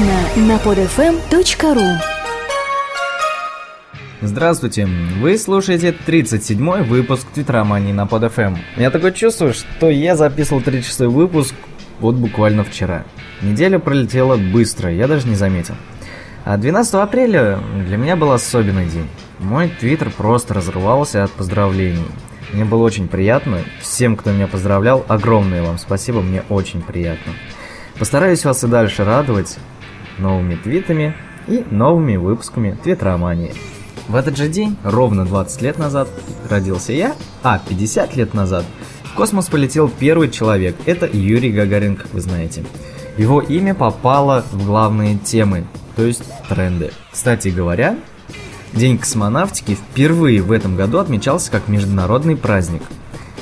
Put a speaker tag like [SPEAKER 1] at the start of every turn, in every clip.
[SPEAKER 1] Подробно на podfm.ru
[SPEAKER 2] Здравствуйте, вы слушаете 37-й выпуск Твитромании на PodFM. Я такое чувство, что я записывал 36-й выпуск вот буквально вчера. Неделя пролетела быстро, я даже не заметил. А 12 апреля для меня был особенный день. Мой твиттер просто разрывался от поздравлений. Мне было очень приятно. Всем, кто меня поздравлял, огромное вам спасибо, мне очень приятно. Постараюсь вас и дальше радовать новыми твитами и новыми выпусками Твитромании. В этот же день, ровно 20 лет назад, родился я, а 50 лет назад в космос полетел первый человек. Это Юрий Гагарин, как вы знаете. Его имя попало в главные темы, то есть тренды. Кстати говоря, День космонавтики впервые в этом году отмечался как международный праздник.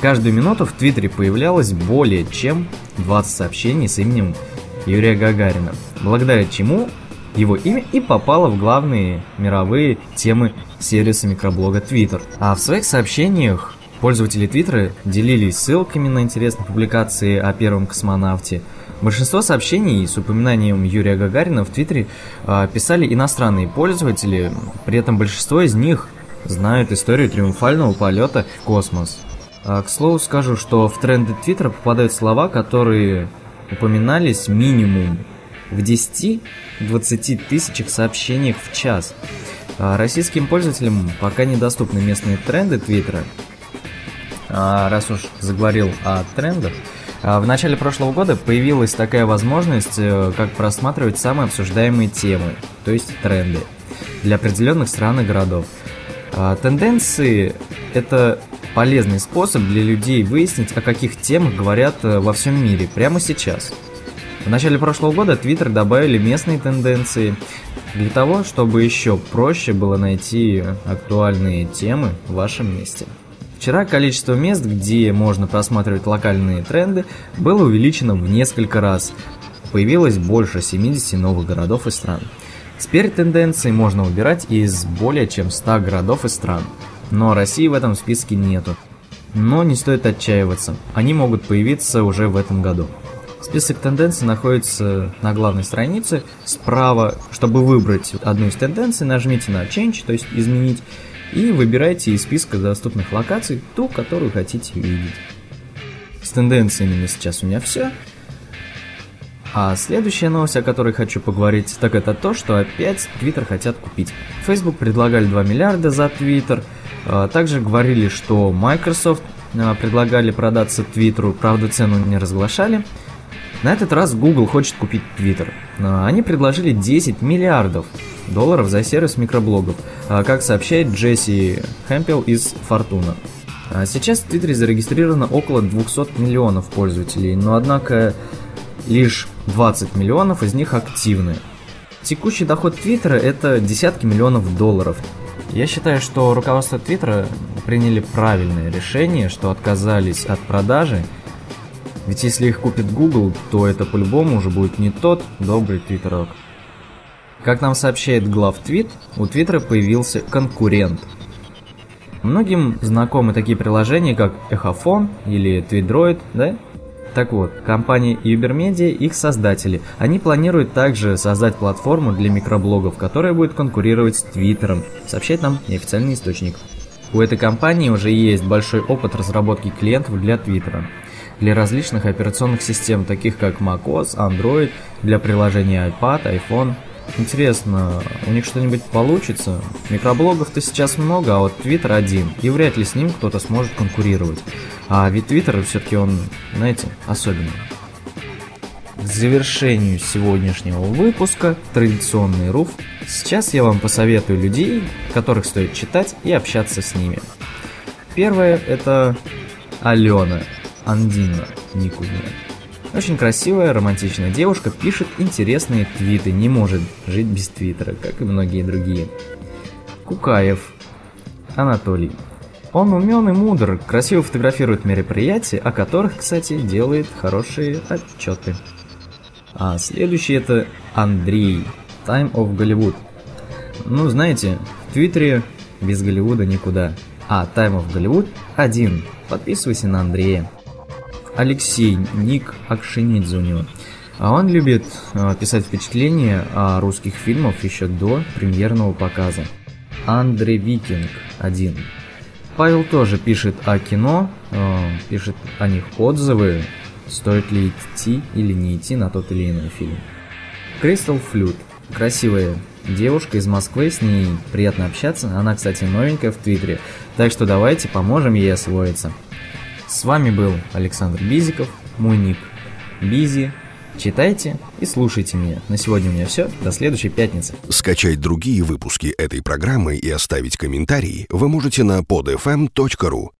[SPEAKER 2] Каждую минуту в Твиттере появлялось более чем 20 сообщений с именем Юрия Гагарина, благодаря чему его имя и попало в главные мировые темы сервиса микроблога Twitter. А в своих сообщениях пользователи Твиттера делились ссылками на интересные публикации о первом космонавте. Большинство сообщений с упоминанием Юрия Гагарина в Твиттере э, писали иностранные пользователи, при этом большинство из них знают историю триумфального полета в космос. А, к слову скажу, что в тренды Твиттера попадают слова, которые упоминались минимум в 10-20 тысячах сообщениях в час. А российским пользователям пока недоступны местные тренды Твиттера. А раз уж заговорил о трендах, а в начале прошлого года появилась такая возможность, э, как просматривать самые обсуждаемые темы, то есть тренды, для определенных стран и городов. Тенденции – это полезный способ для людей выяснить, о каких темах говорят э, во всем мире прямо сейчас – в начале прошлого года Twitter добавили местные тенденции для того, чтобы еще проще было найти актуальные темы в вашем месте. Вчера количество мест, где можно просматривать локальные тренды, было увеличено в несколько раз. Появилось больше 70 новых городов и стран. Теперь тенденции можно выбирать из более чем 100 городов и стран. Но России в этом списке нету. Но не стоит отчаиваться, они могут появиться уже в этом году. Список тенденций находится на главной странице. Справа, чтобы выбрать одну из тенденций, нажмите на Change, то есть изменить, и выбирайте из списка доступных локаций ту, которую хотите видеть. С тенденциями на сейчас у меня все. А следующая новость, о которой хочу поговорить, так это то, что опять Twitter хотят купить. Facebook предлагали 2 миллиарда за Twitter. А, также говорили, что Microsoft а, предлагали продаться Твиттеру, правда цену не разглашали. На этот раз Google хочет купить Twitter. Они предложили 10 миллиардов долларов за сервис микроблогов, а, как сообщает Джесси Хэмпел из Фортуна. А сейчас в Твиттере зарегистрировано около 200 миллионов пользователей, но однако лишь 20 миллионов из них активны. Текущий доход Твиттера это десятки миллионов долларов. Я считаю, что руководство Твиттера приняли правильное решение, что отказались от продажи ведь если их купит Google, то это по-любому уже будет не тот добрый твиттерок. Как нам сообщает глав Твит, у Твиттера появился конкурент. Многим знакомы такие приложения, как Эхофон или Твитдроид, да? Так вот, компания Ubermedia их создатели. Они планируют также создать платформу для микроблогов, которая будет конкурировать с Твиттером, сообщает нам неофициальный источник. У этой компании уже есть большой опыт разработки клиентов для Твиттера для различных операционных систем, таких как macOS, Android, для приложений iPad, iPhone. Интересно, у них что-нибудь получится? Микроблогов-то сейчас много, а вот Twitter один, и вряд ли с ним кто-то сможет конкурировать. А ведь Twitter все-таки он, знаете, особенный. К завершению сегодняшнего выпуска традиционный руф. Сейчас я вам посоветую людей, которых стоит читать и общаться с ними. Первое это Алена. Андина Никудина. Очень красивая, романтичная девушка, пишет интересные твиты, не может жить без твиттера, как и многие другие. Кукаев Анатолий. Он умен и мудр, красиво фотографирует мероприятия, о которых, кстати, делает хорошие отчеты. А следующий это Андрей, Time of Голливуд. Ну, знаете, в Твиттере без Голливуда никуда. А Time of Голливуд один. Подписывайся на Андрея. Алексей, ник Акшинидзе у него. А он любит э, писать впечатления о русских фильмах еще до премьерного показа. Андрей Викинг 1. Павел тоже пишет о кино, э, пишет о них отзывы, стоит ли идти или не идти на тот или иной фильм. Кристал Флют. Красивая девушка из Москвы, с ней приятно общаться. Она, кстати, новенькая в Твиттере, так что давайте поможем ей освоиться. С вами был Александр Бизиков, мой ник Бизи. Читайте и слушайте меня. На сегодня у меня все. До следующей пятницы.
[SPEAKER 3] Скачать другие выпуски этой программы и оставить комментарии вы можете на podfm.ru.